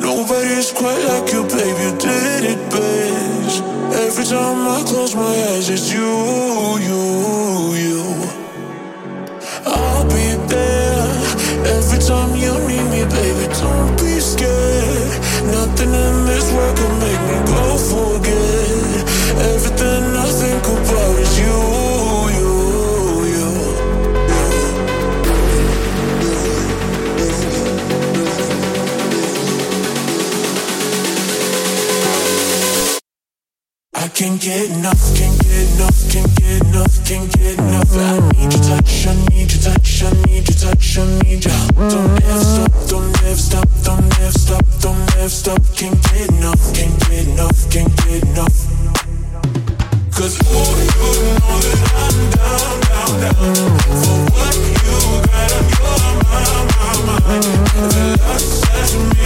Nobody's quite like you, babe. You did it babe. Every time I close my eyes, it's you, you, you. I'll be there every time you need me, baby. Don't be scared. Nothing in this world can make me go for it. Can't get enough, can't get enough, can't get enough, can't get enough. I need your touch, I need your touch, I need your touch, I need your. Don't ever stop, don't ever stop, don't ever stop, don't ever stop. Can't get enough, can't get enough, can't get enough. Cause oh, you know that I'm down, down, down. For what you got, you're my, my, my. The love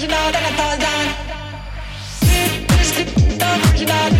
original, then I fall down. The original.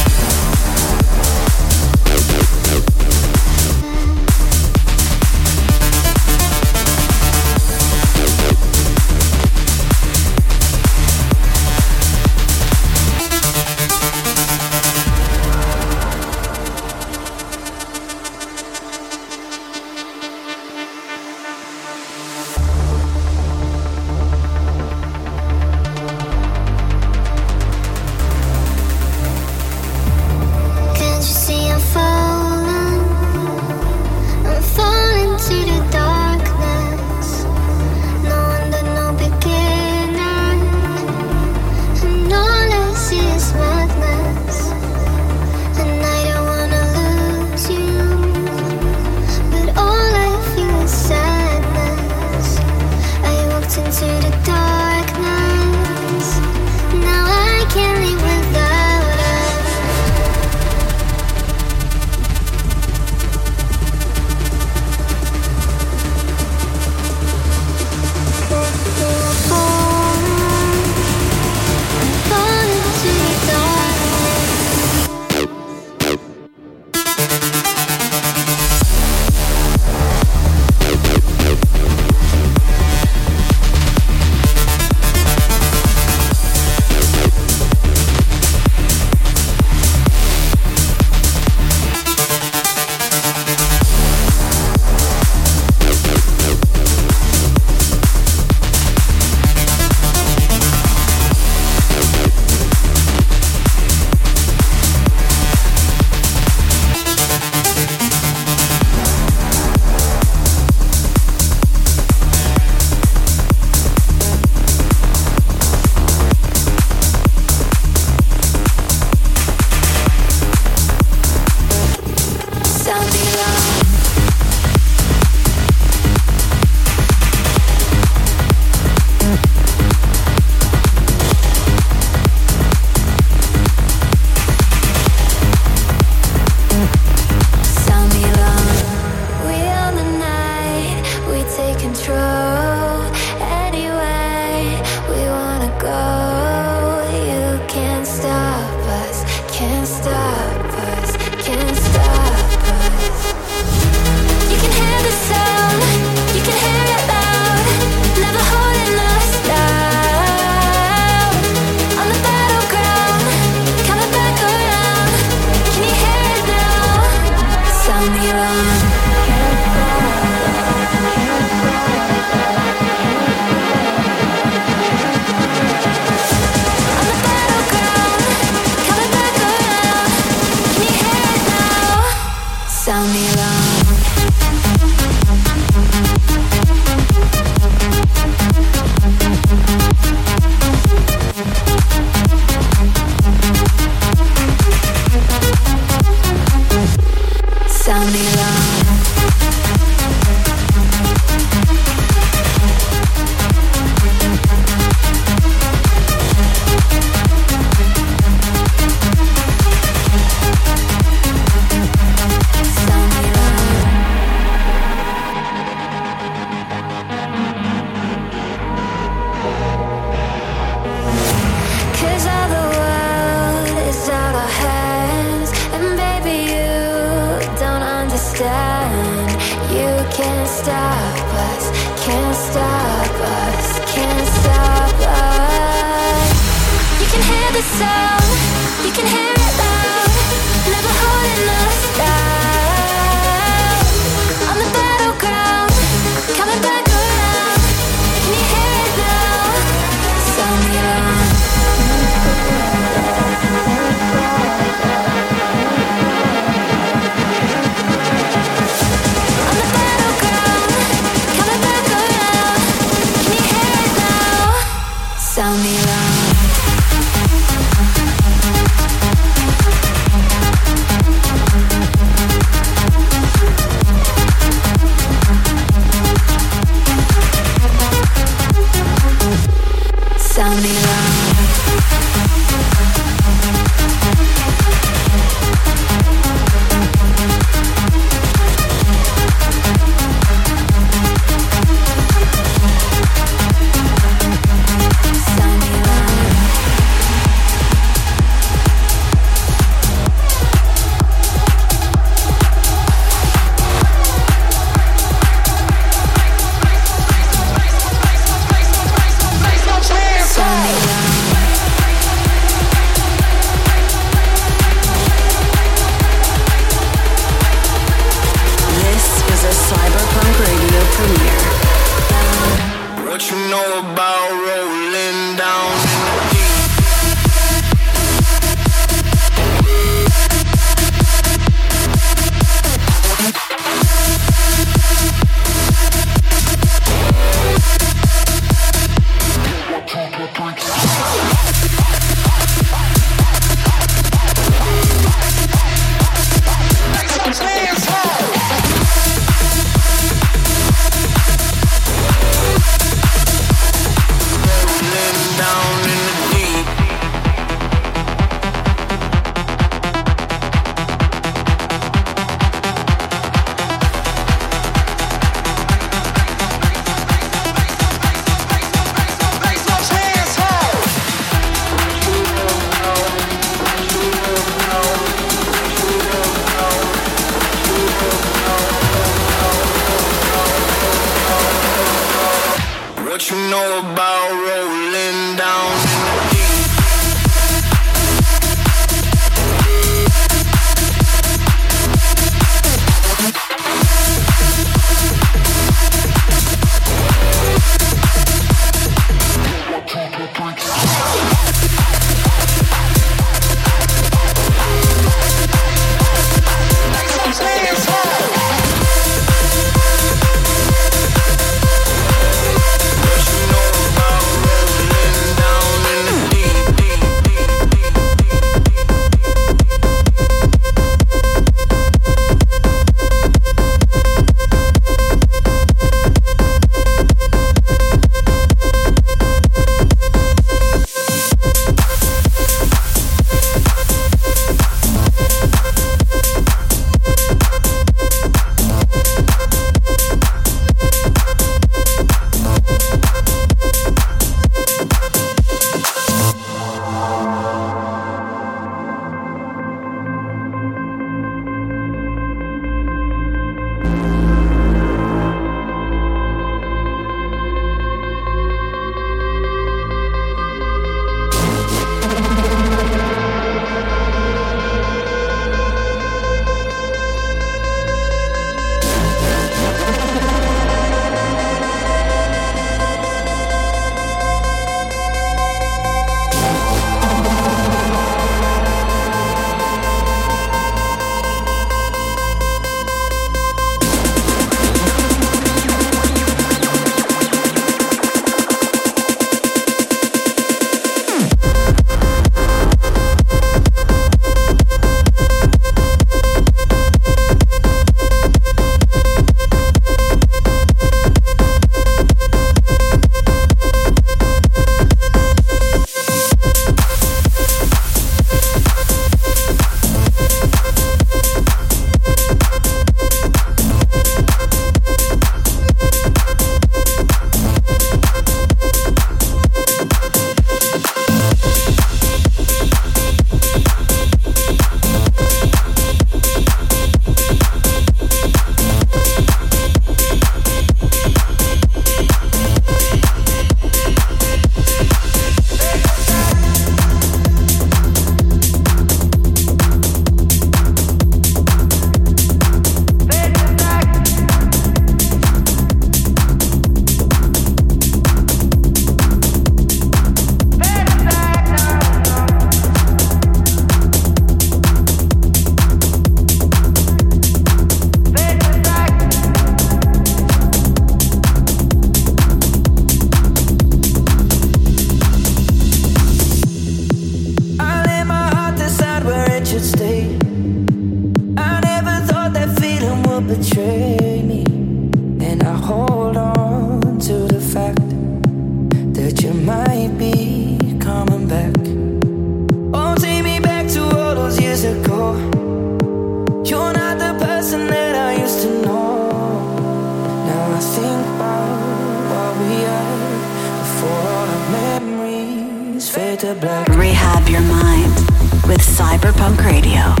Cyberpunk Radio.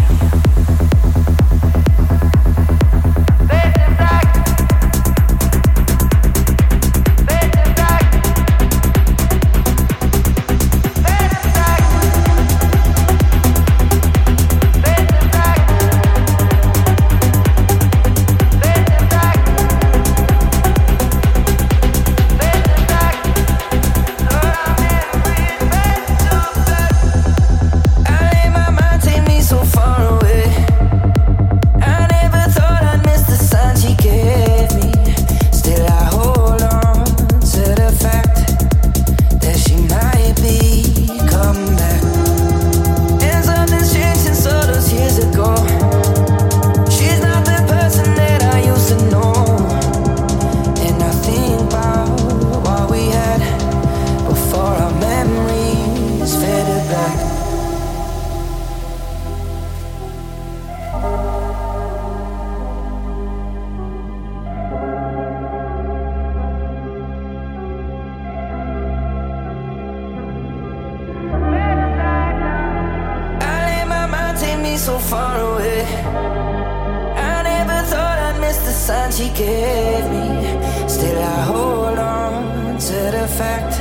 fact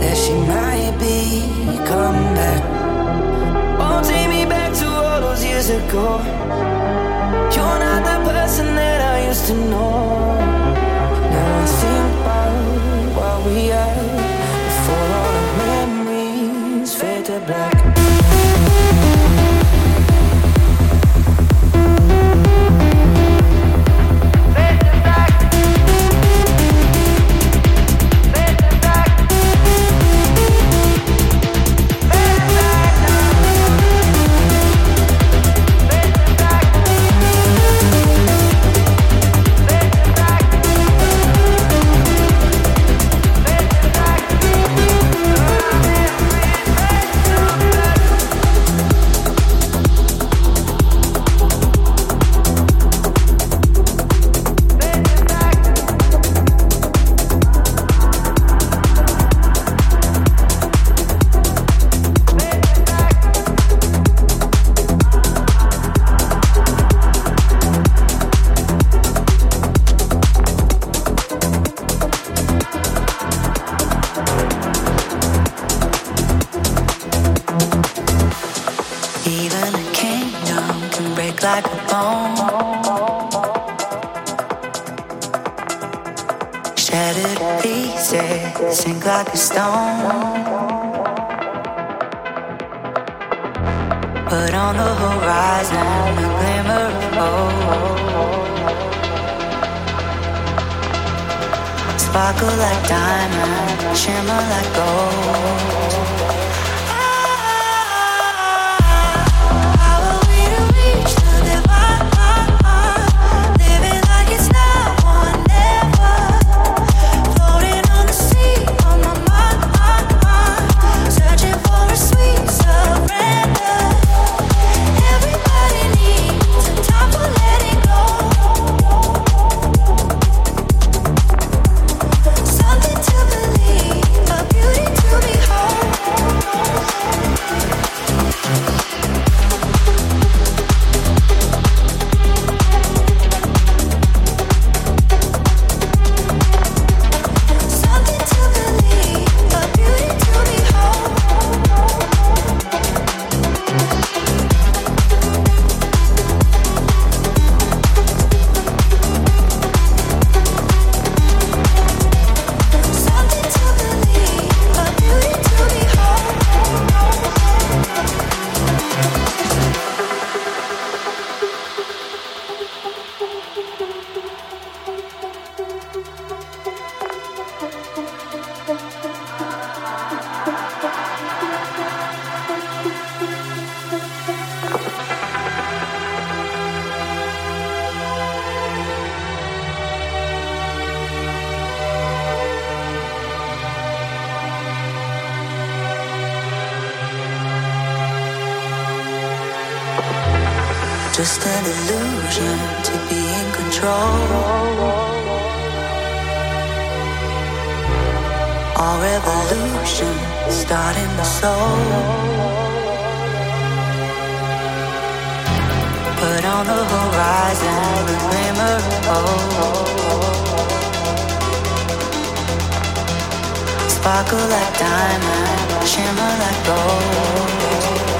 that she might be coming back. Won't take me back to all those years ago. You're not the person that I used to know. Now I think about what we are before all the memories fade to black. Sparkle like diamond, shimmer like gold.